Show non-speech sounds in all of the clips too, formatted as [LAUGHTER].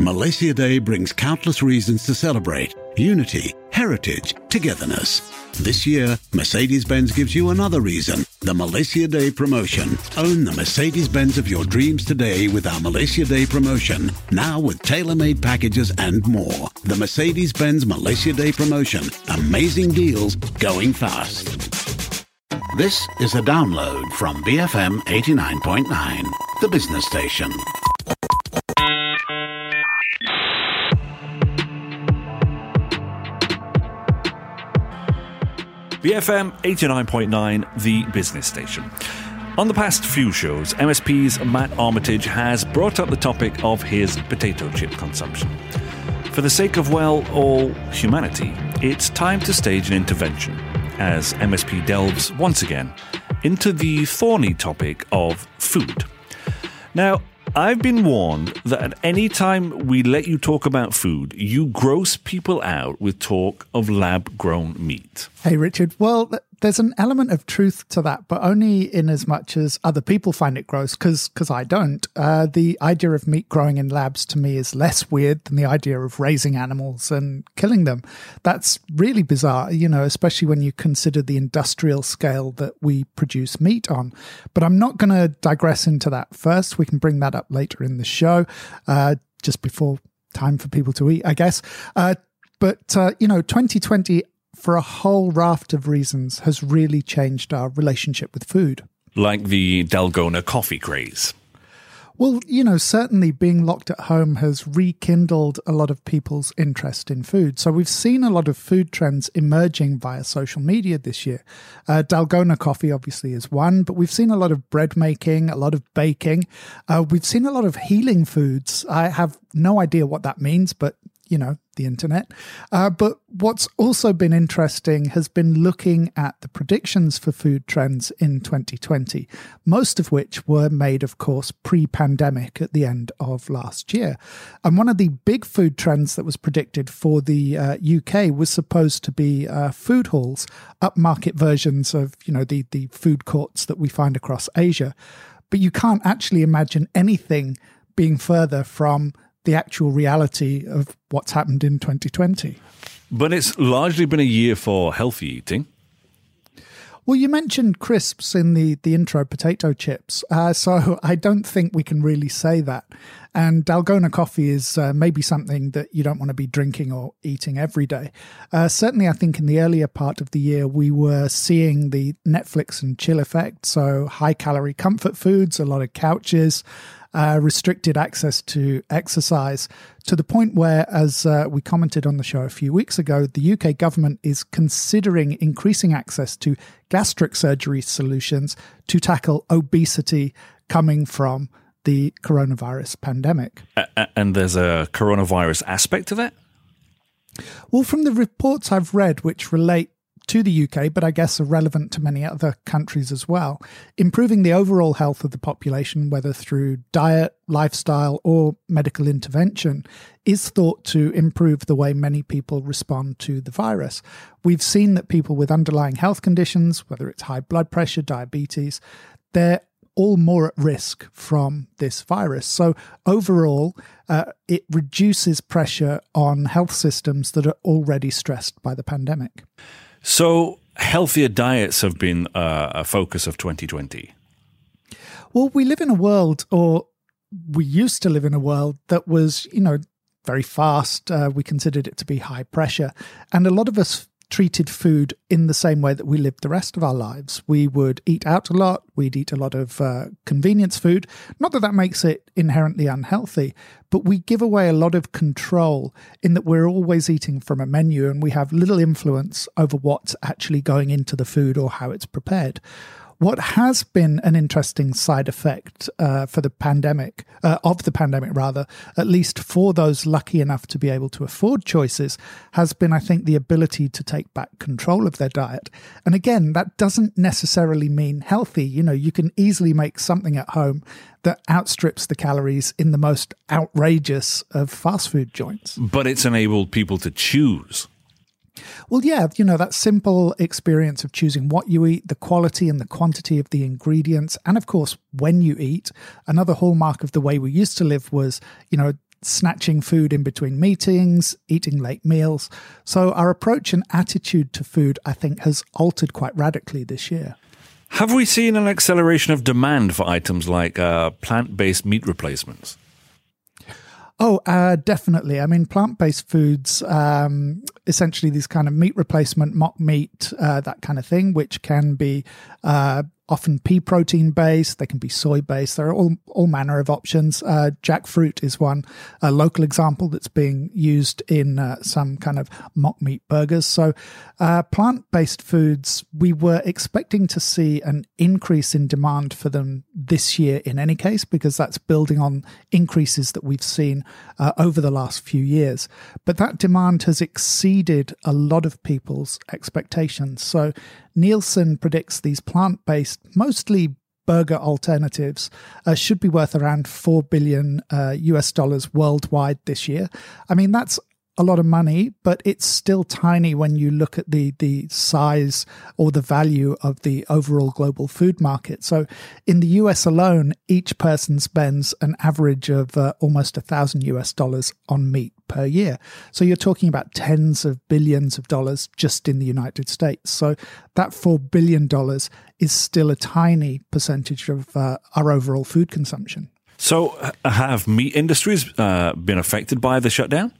Malaysia Day brings countless reasons to celebrate unity, heritage, togetherness. This year, Mercedes Benz gives you another reason the Malaysia Day promotion. Own the Mercedes Benz of your dreams today with our Malaysia Day promotion, now with tailor made packages and more. The Mercedes Benz Malaysia Day promotion. Amazing deals going fast. This is a download from BFM 89.9, the business station. BFM 89.9, the business station. On the past few shows, MSP's Matt Armitage has brought up the topic of his potato chip consumption. For the sake of, well, all humanity, it's time to stage an intervention as MSP delves once again into the thorny topic of food. Now, I've been warned that at any time we let you talk about food, you gross people out with talk of lab grown meat. Hey, Richard. Well, there's an element of truth to that, but only in as much as other people find it gross, because I don't. Uh, the idea of meat growing in labs to me is less weird than the idea of raising animals and killing them. That's really bizarre, you know, especially when you consider the industrial scale that we produce meat on. But I'm not going to digress into that first. We can bring that up later in the show, uh, just before time for people to eat, I guess. Uh, but, uh, you know, 2020 for a whole raft of reasons, has really changed our relationship with food. Like the Dalgona coffee craze. Well, you know, certainly being locked at home has rekindled a lot of people's interest in food. So we've seen a lot of food trends emerging via social media this year. Uh, Dalgona coffee, obviously, is one, but we've seen a lot of bread making, a lot of baking. Uh, we've seen a lot of healing foods. I have no idea what that means, but you know, the internet. Uh, but what's also been interesting has been looking at the predictions for food trends in 2020, most of which were made, of course, pre pandemic at the end of last year. And one of the big food trends that was predicted for the uh, UK was supposed to be uh, food halls, upmarket versions of, you know, the, the food courts that we find across Asia. But you can't actually imagine anything being further from the actual reality of what's happened in 2020. But it's largely been a year for healthy eating. Well, you mentioned crisps in the, the intro, potato chips. Uh, so [LAUGHS] I don't think we can really say that. And Dalgona coffee is uh, maybe something that you don't want to be drinking or eating every day. Uh, certainly, I think in the earlier part of the year, we were seeing the Netflix and chill effect. So high calorie comfort foods, a lot of couches, uh, restricted access to exercise to the point where, as uh, we commented on the show a few weeks ago, the UK government is considering increasing access to gastric surgery solutions to tackle obesity coming from the coronavirus pandemic. Uh, and there's a coronavirus aspect to that? Well, from the reports I've read, which relate to the UK, but I guess are relevant to many other countries as well. Improving the overall health of the population, whether through diet, lifestyle, or medical intervention, is thought to improve the way many people respond to the virus. We've seen that people with underlying health conditions, whether it's high blood pressure, diabetes, they're all more at risk from this virus. So, overall, uh, it reduces pressure on health systems that are already stressed by the pandemic. So, healthier diets have been uh, a focus of 2020. Well, we live in a world, or we used to live in a world that was, you know, very fast. Uh, we considered it to be high pressure. And a lot of us treated food in the same way that we lived the rest of our lives. We would eat out a lot, we'd eat a lot of uh, convenience food. Not that that makes it inherently unhealthy, but we give away a lot of control in that we're always eating from a menu and we have little influence over what's actually going into the food or how it's prepared. What has been an interesting side effect uh, for the pandemic, uh, of the pandemic rather, at least for those lucky enough to be able to afford choices, has been, I think, the ability to take back control of their diet. And again, that doesn't necessarily mean healthy. You know, you can easily make something at home that outstrips the calories in the most outrageous of fast food joints. But it's enabled people to choose. Well, yeah, you know, that simple experience of choosing what you eat, the quality and the quantity of the ingredients, and of course, when you eat. Another hallmark of the way we used to live was, you know, snatching food in between meetings, eating late meals. So our approach and attitude to food, I think, has altered quite radically this year. Have we seen an acceleration of demand for items like uh, plant based meat replacements? Oh, uh, definitely. I mean, plant based foods, um, essentially these kind of meat replacement, mock meat, uh, that kind of thing, which can be uh, often pea protein based. They can be soy based. There are all, all manner of options. Uh, jackfruit is one, a local example that's being used in uh, some kind of mock meat burgers. So, uh, plant based foods, we were expecting to see an increase in demand for them this year in any case, because that's building on increases that we've seen uh, over the last few years. But that demand has exceeded a lot of people's expectations. So, Nielsen predicts these plant based, mostly burger alternatives uh, should be worth around 4 billion uh, US dollars worldwide this year. I mean, that's a lot of money, but it's still tiny when you look at the the size or the value of the overall global food market. So, in the US alone, each person spends an average of uh, almost a thousand US dollars on meat per year. So you're talking about tens of billions of dollars just in the United States. So that four billion dollars is still a tiny percentage of uh, our overall food consumption. So, have meat industries uh, been affected by the shutdown?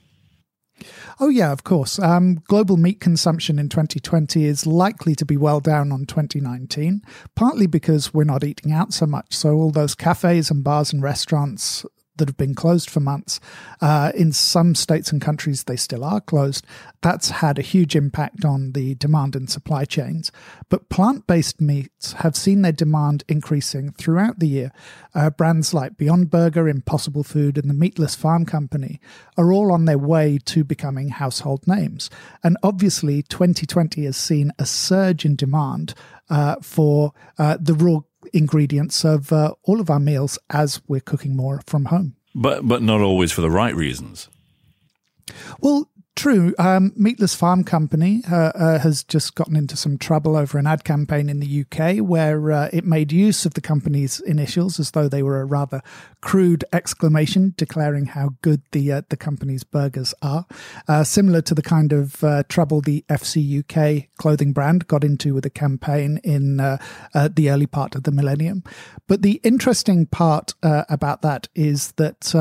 Oh, yeah, of course. Um, global meat consumption in 2020 is likely to be well down on 2019, partly because we're not eating out so much. So, all those cafes and bars and restaurants that have been closed for months. Uh, in some states and countries, they still are closed. That's had a huge impact on the demand and supply chains. But plant based meats have seen their demand increasing throughout the year. Uh, brands like Beyond Burger, Impossible Food, and the Meatless Farm Company are all on their way to becoming household names. And obviously, 2020 has seen a surge in demand uh, for uh, the raw ingredients of uh, all of our meals as we're cooking more from home. But but not always for the right reasons. Well, True. Um, Meatless Farm Company uh, uh, has just gotten into some trouble over an ad campaign in the UK where uh, it made use of the company's initials as though they were a rather crude exclamation declaring how good the uh, the company's burgers are. Uh, similar to the kind of uh, trouble the FC UK clothing brand got into with a campaign in the early part of the millennium. But the interesting part about that is that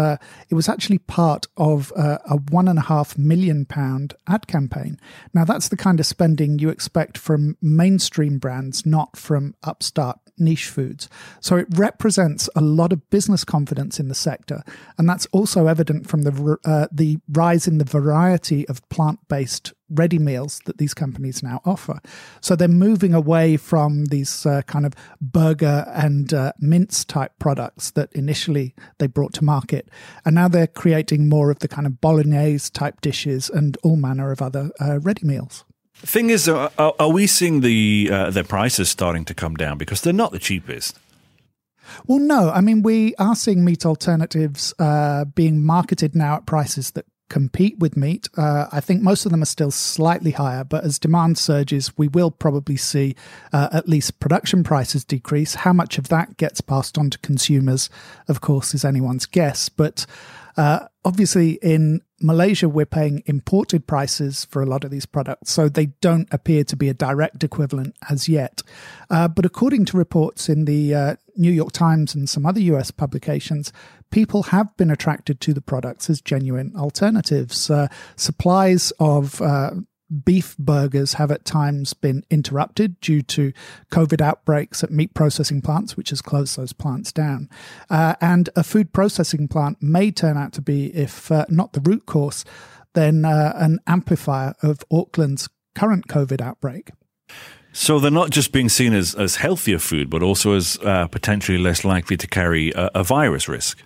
it was actually part of a one and a half million pound ad campaign. Now, that's the kind of spending you expect from mainstream brands, not from upstart niche foods. So it represents a lot of business confidence in the sector, and that's also evident from the uh, the rise in the variety of plant based ready meals that these companies now offer. So they're moving away from these uh, kind of burger and uh, mince type products that initially they brought to market. And now they're creating more of the kind of bolognese type dishes and all manner of other uh, ready meals. The thing is, are, are, we seeing the uh, their prices starting to come down because they're not the cheapest? Well, no. I mean, we are seeing meat alternatives uh, being marketed now at prices that compete with meat. Uh, I think most of them are still slightly higher, but as demand surges, we will probably see uh, at least production prices decrease. How much of that gets passed on to consumers, of course, is anyone's guess. But uh, obviously, in Malaysia, we're paying imported prices for a lot of these products, so they don't appear to be a direct equivalent as yet. Uh, but according to reports in the uh, New York Times and some other US publications, people have been attracted to the products as genuine alternatives. Uh, supplies of uh, beef burgers have at times been interrupted due to COVID outbreaks at meat processing plants, which has closed those plants down. Uh, and a food processing plant may turn out to be, if uh, not the root cause, then uh, an amplifier of Auckland's current COVID outbreak. So they're not just being seen as, as healthier food, but also as uh, potentially less likely to carry a, a virus risk.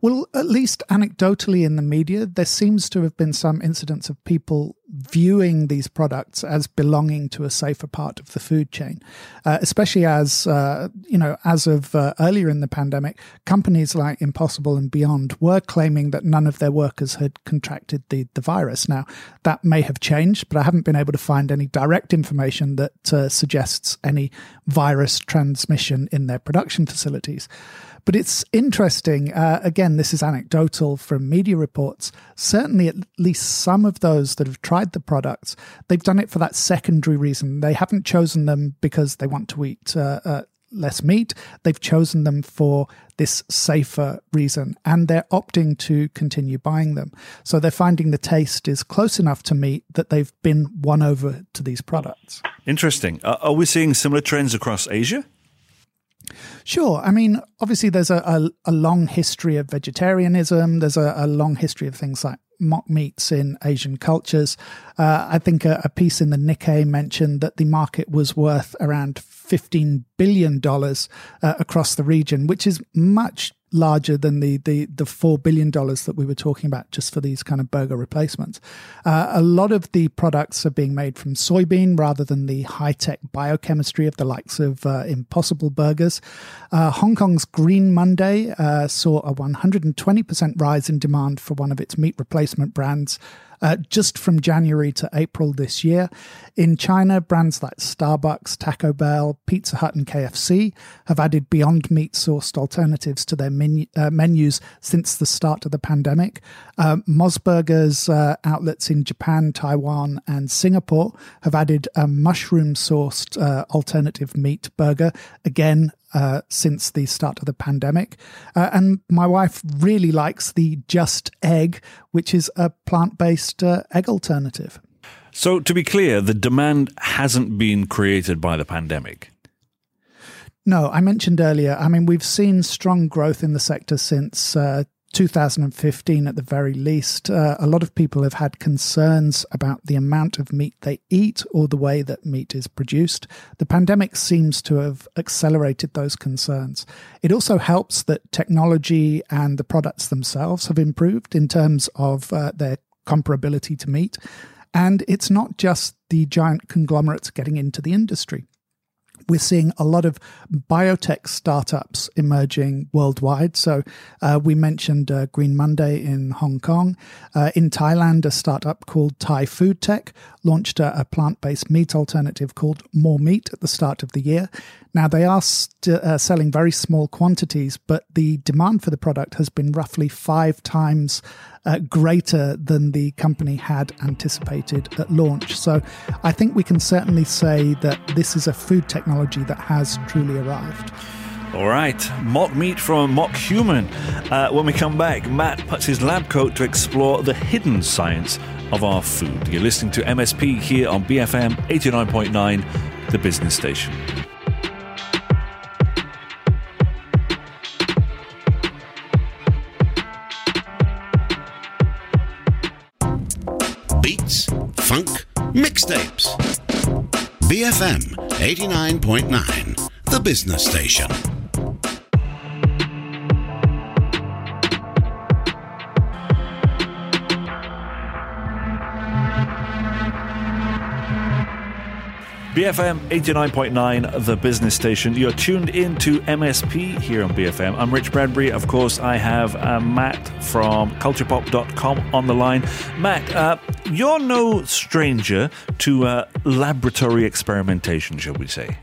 Well, at least anecdotally in the media, there seems to have been some incidents of people viewing these products as belonging to a safer part of the food chain, uh, especially as, uh, you know, as of uh, earlier in the pandemic, companies like Impossible and Beyond were claiming that none of their workers had contracted the, the virus. Now, that may have changed, but I haven't been able to find any direct information that uh, suggests any virus transmission in their production facilities. But it's interesting. Uh, again, this is anecdotal from media reports. Certainly, at least some of those that have tried the products, they've done it for that secondary reason. They haven't chosen them because they want to eat uh, uh, less meat. They've chosen them for this safer reason and they're opting to continue buying them. So they're finding the taste is close enough to meat that they've been won over to these products. Interesting. Uh, are we seeing similar trends across Asia? Sure. I mean, obviously, there's a, a, a long history of vegetarianism. There's a, a, long history of things like mock meats in Asian cultures. Uh, I think a, piece in the Nikkei mentioned that the market was worth around $15 billion uh, across the region, which is much larger than the the the four billion dollars that we were talking about just for these kind of burger replacements. Uh, a lot of the products are being made from soybean rather than the high tech biochemistry of the likes of uh, Impossible Burgers. Uh, Hong Kong's Green Monday uh, saw a 120% rise in demand for one of its meat replacement brands uh, just from January to April this year. In China, brands like Starbucks, Taco Bell, Pizza Hut, and KFC have added Beyond Meat sourced alternatives to their menu, uh, menus since the start of the pandemic. Uh, MOS Burger's uh, outlets in Japan, Taiwan, and Singapore have added a mushroom sourced uh, alternative meat burger, again, uh, since the start of the pandemic. Uh, and my wife really likes the Just Egg, which is a plant based uh, egg alternative. So, to be clear, the demand hasn't been created by the pandemic. No, I mentioned earlier, I mean, we've seen strong growth in the sector since uh, 2015 at the very least. Uh, a lot of people have had concerns about the amount of meat they eat or the way that meat is produced. The pandemic seems to have accelerated those concerns. It also helps that technology and the products themselves have improved in terms of uh, their comparability to meat. And it's not just the giant conglomerates getting into the industry we're seeing a lot of biotech startups emerging worldwide. So uh, we mentioned uh, Green Monday in Hong Kong. Uh, in Thailand, a startup called Thai Food Tech launched a, a plant based meat alternative called More Meat at the start of the year. Now, they are st- uh, selling very small quantities, but the demand for the product has been roughly five times uh, greater than the company had anticipated at launch. So I think we can certainly say that this is a food technology that has truly arrived. All right, mock meat from mock human. Uh, when we come back, Matt puts his lab coat to explore the hidden science of our food. You're listening to MSP here on BFM 89.9, the business station. Funk, mixtapes. BFM 89.9, the business station. BFM 89.9, the business station. You're tuned in to MSP here on BFM. I'm Rich Bradbury. Of course, I have uh, Matt from culturepop.com on the line. Matt, uh, you're no stranger to uh, laboratory experimentation, shall we say?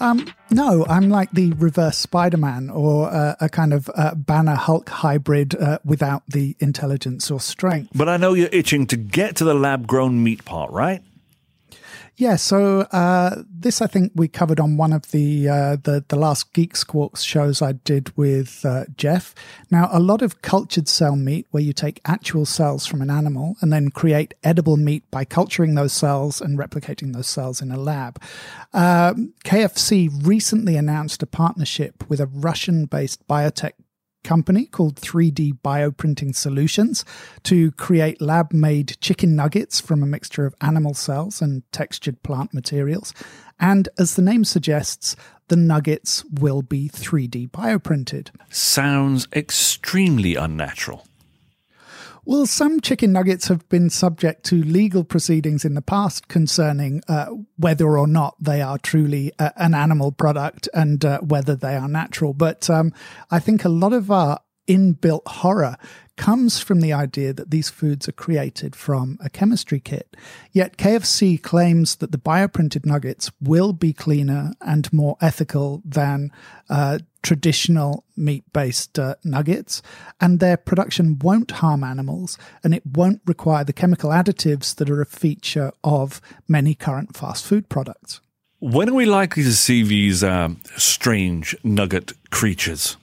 Um, no, I'm like the reverse Spider Man or uh, a kind of uh, Banner Hulk hybrid uh, without the intelligence or strength. But I know you're itching to get to the lab grown meat part, right? Yeah, so uh, this I think we covered on one of the uh, the, the last Geek Squawks shows I did with uh, Jeff. Now, a lot of cultured cell meat, where you take actual cells from an animal and then create edible meat by culturing those cells and replicating those cells in a lab. Um, KFC recently announced a partnership with a Russian-based biotech company called 3D Bioprinting Solutions to create lab made chicken nuggets from a mixture of animal cells and textured plant materials. And as the name suggests, the nuggets will be 3D bioprinted. Sounds extremely unnatural. Well, some chicken nuggets have been subject to legal proceedings in the past concerning uh, whether or not they are truly uh, an animal product and uh, whether they are natural. But um, I think a lot of our inbuilt horror comes from the idea that these foods are created from a chemistry kit. Yet KFC claims that the bioprinted nuggets will be cleaner and more ethical than uh, traditional meat based uh, nuggets, and their production won't harm animals and it won't require the chemical additives that are a feature of many current fast food products. When are we likely to see these um, strange nugget creatures?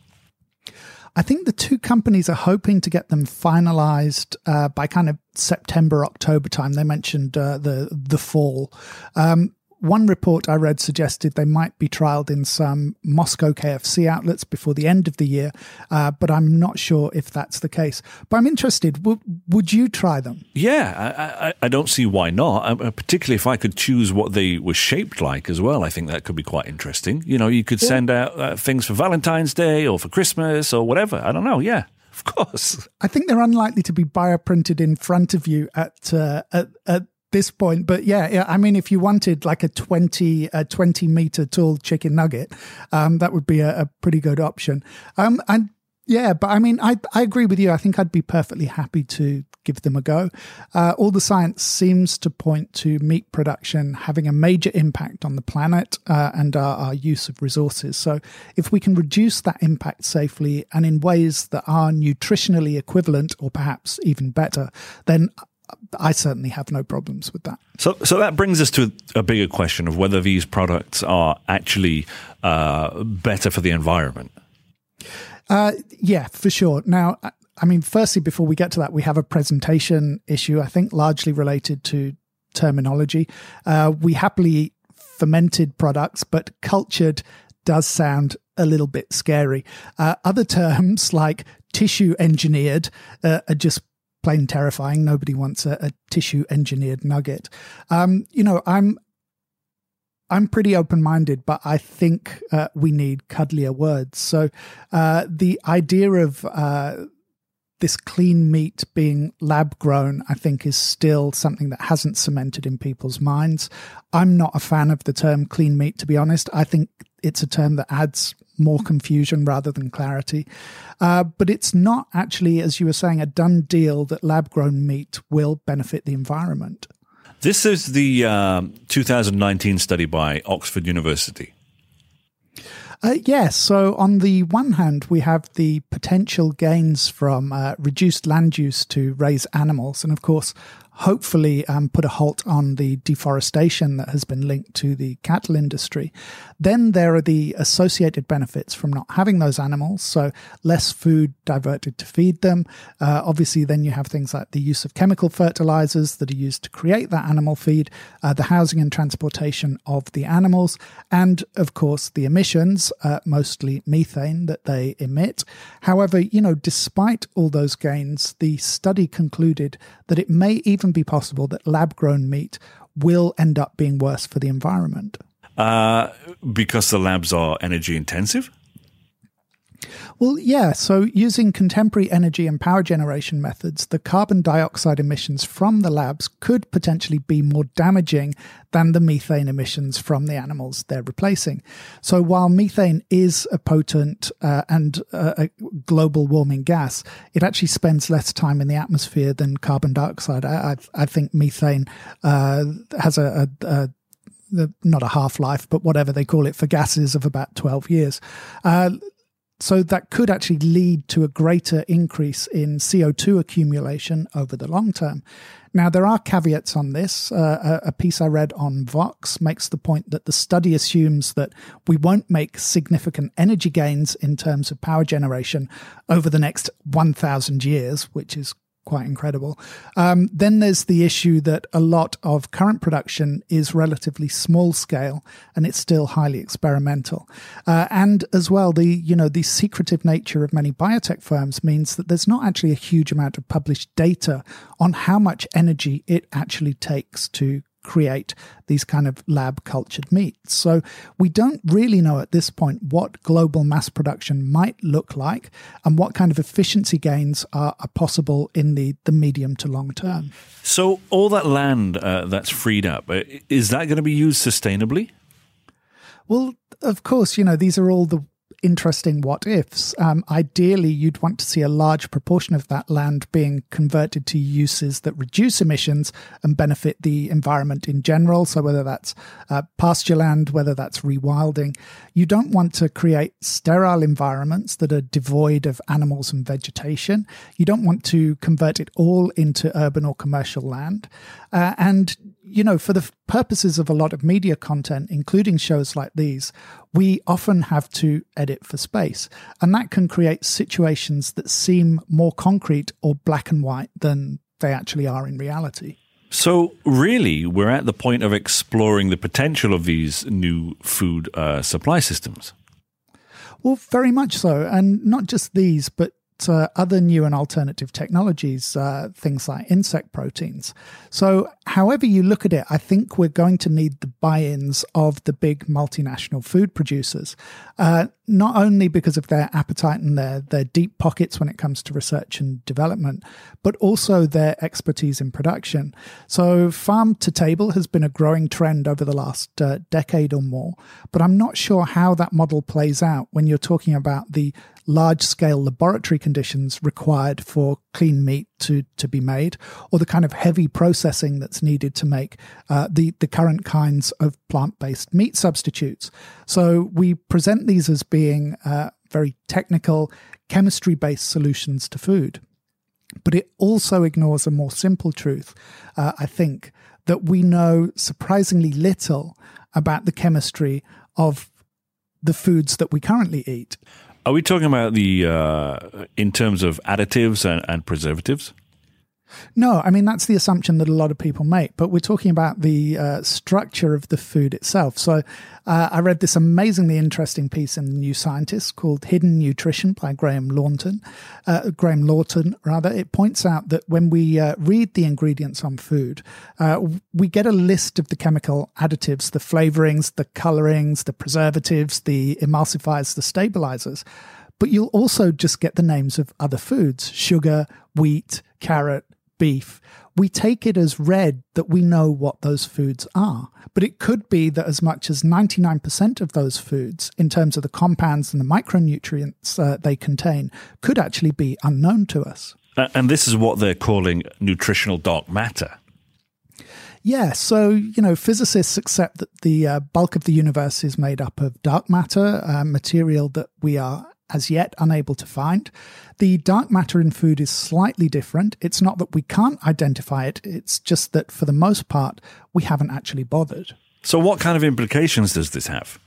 I think the two companies are hoping to get them finalized uh, by kind of September, October time. They mentioned uh, the the fall. Um, one report I read suggested they might be trialed in some Moscow KFC outlets before the end of the year, uh, but I'm not sure if that's the case. But I'm interested. W- would you try them? Yeah, I, I, I don't see why not. Uh, particularly if I could choose what they were shaped like as well. I think that could be quite interesting. You know, you could send out uh, things for Valentine's Day or for Christmas or whatever. I don't know. Yeah. Of course. I think they're unlikely to be bioprinted in front of you at uh, at, at this point. But yeah, yeah, I mean, if you wanted like a 20, a 20 meter tall chicken nugget, um, that would be a, a pretty good option. Um, and yeah, but I mean, I, I agree with you. I think I'd be perfectly happy to give them a go. Uh, all the science seems to point to meat production having a major impact on the planet uh, and our, our, use of resources. So, if we can reduce that impact safely and in ways that are nutritionally equivalent or perhaps even better, then I certainly have no problems with that. So, so that brings us to a bigger question of whether these products are actually uh, better for the environment. Uh, yeah, for sure. Now, I mean, firstly, before we get to that, we have a presentation issue, I think largely related to terminology. Uh, we happily eat fermented products, but cultured does sound a little bit scary. Uh, other terms [LAUGHS] like tissue engineered uh, are just plain terrifying. Nobody wants a, a tissue engineered nugget. Um, you know, I'm I'm pretty open minded, but I think uh, we need cuddlier words. So uh, the idea of uh, this clean meat being lab grown, I think, is still something that hasn't cemented in people's minds. I'm not a fan of the term clean meat, to be honest. I think it's a term that adds more confusion rather than clarity. Uh, but it's not actually, as you were saying, a done deal that lab grown meat will benefit the environment. This is the uh, 2019 study by Oxford University. Uh, yes. So, on the one hand, we have the potential gains from uh, reduced land use to raise animals. And of course, hopefully um, put a halt on the deforestation that has been linked to the cattle industry. Then there are the associated benefits from not having those animals, so less food diverted to feed them. Uh, obviously, then you have things like the use of chemical fertilizers that are used to create that animal feed, uh, the housing and transportation of the animals, and of course the emissions, uh, mostly methane that they emit. However, you know, despite all those gains, the study concluded that it may even even be possible that lab grown meat will end up being worse for the environment? Uh, because the labs are energy intensive? Well, yeah. So, using contemporary energy and power generation methods, the carbon dioxide emissions from the labs could potentially be more damaging than the methane emissions from the animals they're replacing. So, while methane is a potent uh, and uh, a global warming gas, it actually spends less time in the atmosphere than carbon dioxide. I, I, I think methane uh, has a, a, a the, not a half life, but whatever they call it for gases of about 12 years. Uh, so that could actually lead to a greater increase in CO2 accumulation over the long term. Now, there are caveats on this. Uh, a, a, piece I read on Vox makes the point that the study assumes that we won't make significant energy gains in terms of power generation over the next 1,000 years, which is quite incredible. Um, then there's the issue that a lot of current production is relatively small scale and it's still highly experimental. Uh, and as well, the you know the secretive nature of many biotech firms means that there's not actually a huge amount of published data on how much energy it actually takes to create these kind of lab cultured meats. So we don't really know at this point what global mass production might look like and what kind of efficiency gains are, are possible in the, the medium to long term. So all that land uh, that's freed up, uh, is that going to be used sustainably? Well, of course, you know, these are all the interesting what ifs. Um, ideally, you'd want to see a large proportion of that land being converted to uses that reduce emissions and benefit the environment in general. So, whether that's uh, pasture land, whether that's rewilding, you don't want to create sterile environments that are devoid of animals and vegetation. You don't want to convert it all into urban or commercial land. Uh, and you know, for the purposes of a lot of media content, including shows like these, we often have to edit for space. And that can create situations that seem more concrete or black and white than they actually are in reality. So, really, we're at the point of exploring the potential of these new food uh, supply systems. Well, very much so. And not just these, but uh, other new and alternative technologies, uh, things like insect proteins. So, however you look at it, I think we're going to need the buy ins of the big multinational food producers, uh, not only because of their appetite and their, their deep pockets when it comes to research and development, but also their expertise in production. So, farm to table has been a growing trend over the last uh, decade or more, but I'm not sure how that model plays out when you're talking about the large scale laboratory conditions required for clean meat to, to be made, or the kind of heavy processing that's needed to make uh, the, the current kinds of plant based meat substitutes. So we present these as being uh, very technical, chemistry based solutions to food. But it also ignores a more simple truth, uh, I think, that we know surprisingly little about the chemistry of the foods that we currently eat. Are we talking about the uh, in terms of additives and, and preservatives? No, I mean, that's the assumption that a lot of people make, but we're talking about the uh, structure of the food itself. So uh, I read this amazingly interesting piece in the New Scientist called Hidden Nutrition by Graham Lawton. Uh, Graham Lawton, rather. It points out that when we uh, read the ingredients on food, uh, we get a list of the chemical additives, the flavorings, the colorings, the preservatives, the emulsifiers, the stabilizers but you'll also just get the names of other foods sugar, wheat, carrot, beef, we take it as read that we know what those foods are. But it could be that as much as 99% of those foods, in terms of the compounds and the micronutrients uh, they contain, could actually be unknown to us. Uh, and this is what they're calling nutritional dark matter. Yeah, so, you know, physicists accept that the uh, bulk of the universe is made up of dark matter, uh, material that we are as yet unable to find. The dark matter in food is slightly different. It's not that we can't identify it, it's just that for the most part, we haven't actually bothered. So, what kind of implications does this have?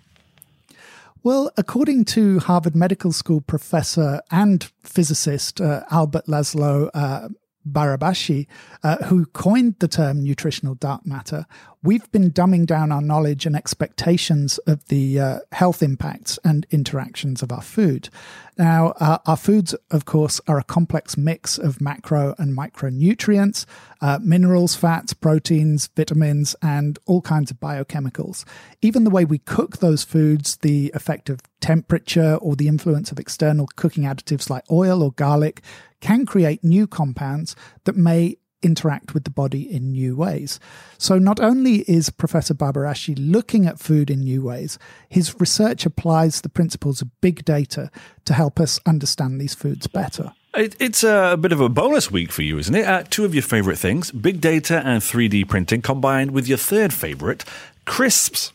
Well, according to Harvard Medical School professor and physicist uh, Albert Laszlo uh, Barabási, uh, who coined the term nutritional dark matter, we've been dumbing down our knowledge and expectations of the uh, health impacts and interactions of our food. Now, uh, our foods, of course, are a complex mix of macro and micronutrients, uh, minerals, fats, proteins, vitamins, and all kinds of biochemicals. Even the way we cook those foods, the effect of temperature or the influence of external cooking additives like oil or garlic can create new compounds that may interact with the body in new ways. So, not only is Professor Barabási looking at food in new ways, his research applies the principles of big data to help us understand these foods better. it's a bit of a bonus week for you, isn't it? Uh, two of your favorite things big data and 3D printing combined with your third favorite, crisps.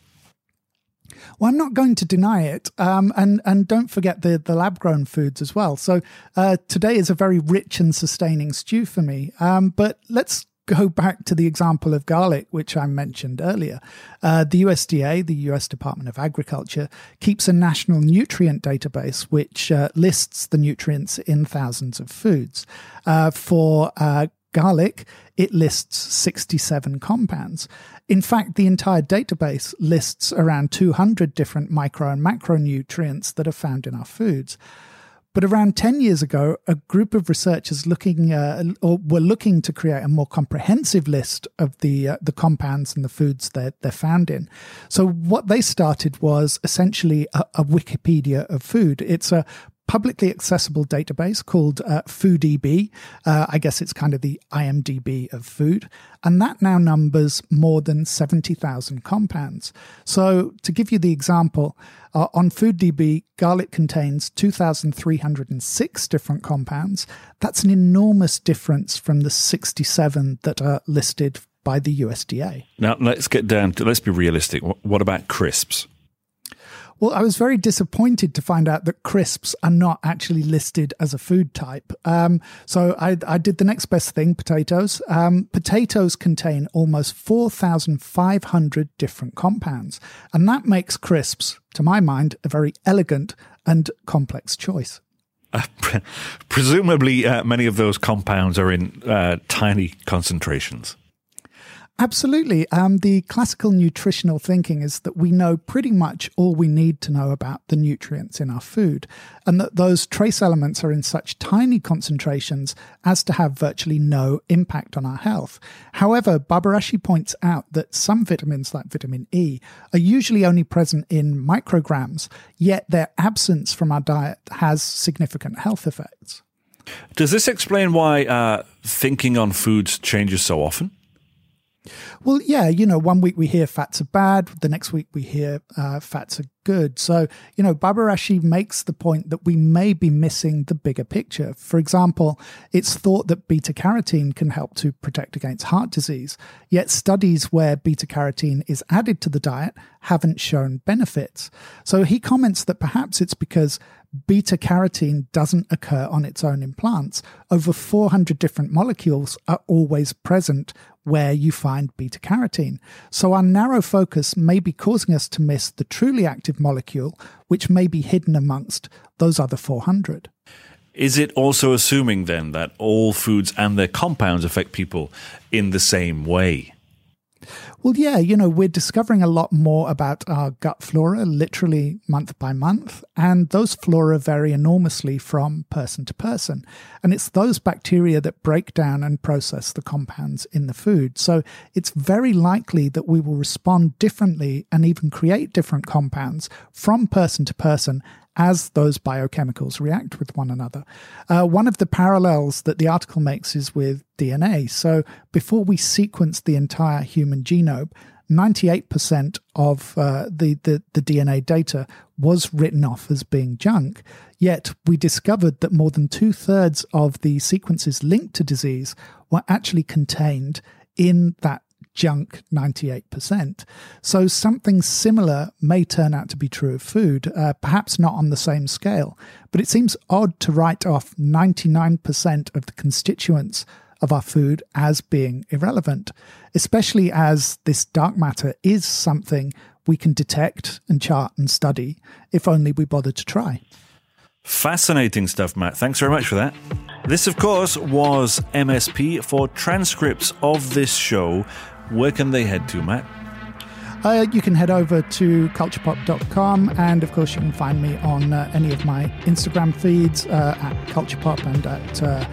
Well, I'm not going to deny it, um, and and don't forget the the lab grown foods as well. So uh, today is a very rich and sustaining stew for me. Um, but let's go back to the example of garlic, which I mentioned earlier. Uh, the USDA, the US Department of Agriculture, keeps a national nutrient database which uh, lists the nutrients in thousands of foods. Uh, for uh, garlic, it lists 67 compounds. In fact, the entire database lists around 200 different micro and macronutrients that are found in our foods. But around 10 years ago, a group of researchers looking uh, or were looking to create a more comprehensive list of the uh, the compounds and the foods that they're found in. So what they started was essentially a, a Wikipedia of food. It's a publicly accessible database called uh, FoodDB. Uh, I guess it's kind of the IMDb of food. And that now numbers more than 70,000 compounds. So, to give you the example, uh, on FoodDB, garlic contains 2,306 different compounds. That's an enormous difference from the 67 that are listed by the USDA. Now, let's get down to, let's be realistic. What about crisps? Well, I was very disappointed to find out that crisps are not actually listed as a food type. Um, so I, I, did the next best thing potatoes. Um, potatoes contain almost 4,500 different compounds. And that makes crisps, to my mind, a very elegant and complex choice. Uh, presumably, uh, many of those compounds are in uh, tiny concentrations. Absolutely. Um, the classical nutritional thinking is that we know pretty much all we need to know about the nutrients in our food, and that those trace elements are in such tiny concentrations as to have virtually no impact on our health. However, Barabási points out that some vitamins, like vitamin E, are usually only present in micrograms, yet their absence from our diet has significant health effects. Does this explain why uh, thinking on foods changes so often? Well, yeah, you know, one week we hear fats are bad, the next week we hear uh, fats are good. So, you know, Barabási makes the point that we may be missing the bigger picture. For example, it's thought that beta carotene can help to protect against heart disease, yet studies where beta carotene is added to the diet haven't shown benefits. So he comments that perhaps it's because beta carotene doesn't occur on its own in plants. Over 400 different molecules are always present where you find beta carotene. So our narrow focus may be causing us to miss the truly active molecule, which may be hidden amongst those other 400. Is it also assuming then that all foods and their compounds affect people in the same way? Well, yeah, you know, we're discovering a lot more about our gut flora literally month by month, and those flora vary enormously from person to person. And it's those bacteria that break down and process the compounds in the food. So it's very likely that we will respond differently and even create different compounds from person to person as those biochemicals react with one another. Uh, one of the parallels that the article makes is with DNA. So before we sequence the entire human genome, 98% of uh, the, the, the DNA data was written off as being junk. Yet we discovered that more than two thirds of the sequences linked to disease were actually contained in that junk 98%. So something similar may turn out to be true of food, uh, perhaps not on the same scale, but it seems odd to write off 99% of the constituents of our food as being irrelevant, especially as this dark matter is something we can detect and chart and study if only we bother to try. Fascinating stuff, Matt. Thanks very much for that. This, of course, was MSP. For transcripts of this show, where can they head to, Matt? Uh, you can head over to culturepop.com, and of course, you can find me on uh, any of my Instagram feeds uh, at culturepop and at uh,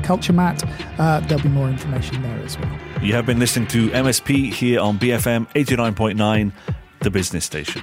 culturemat. Uh, there'll be more information there as well. You have been listening to MSP here on BFM 89.9, the business station.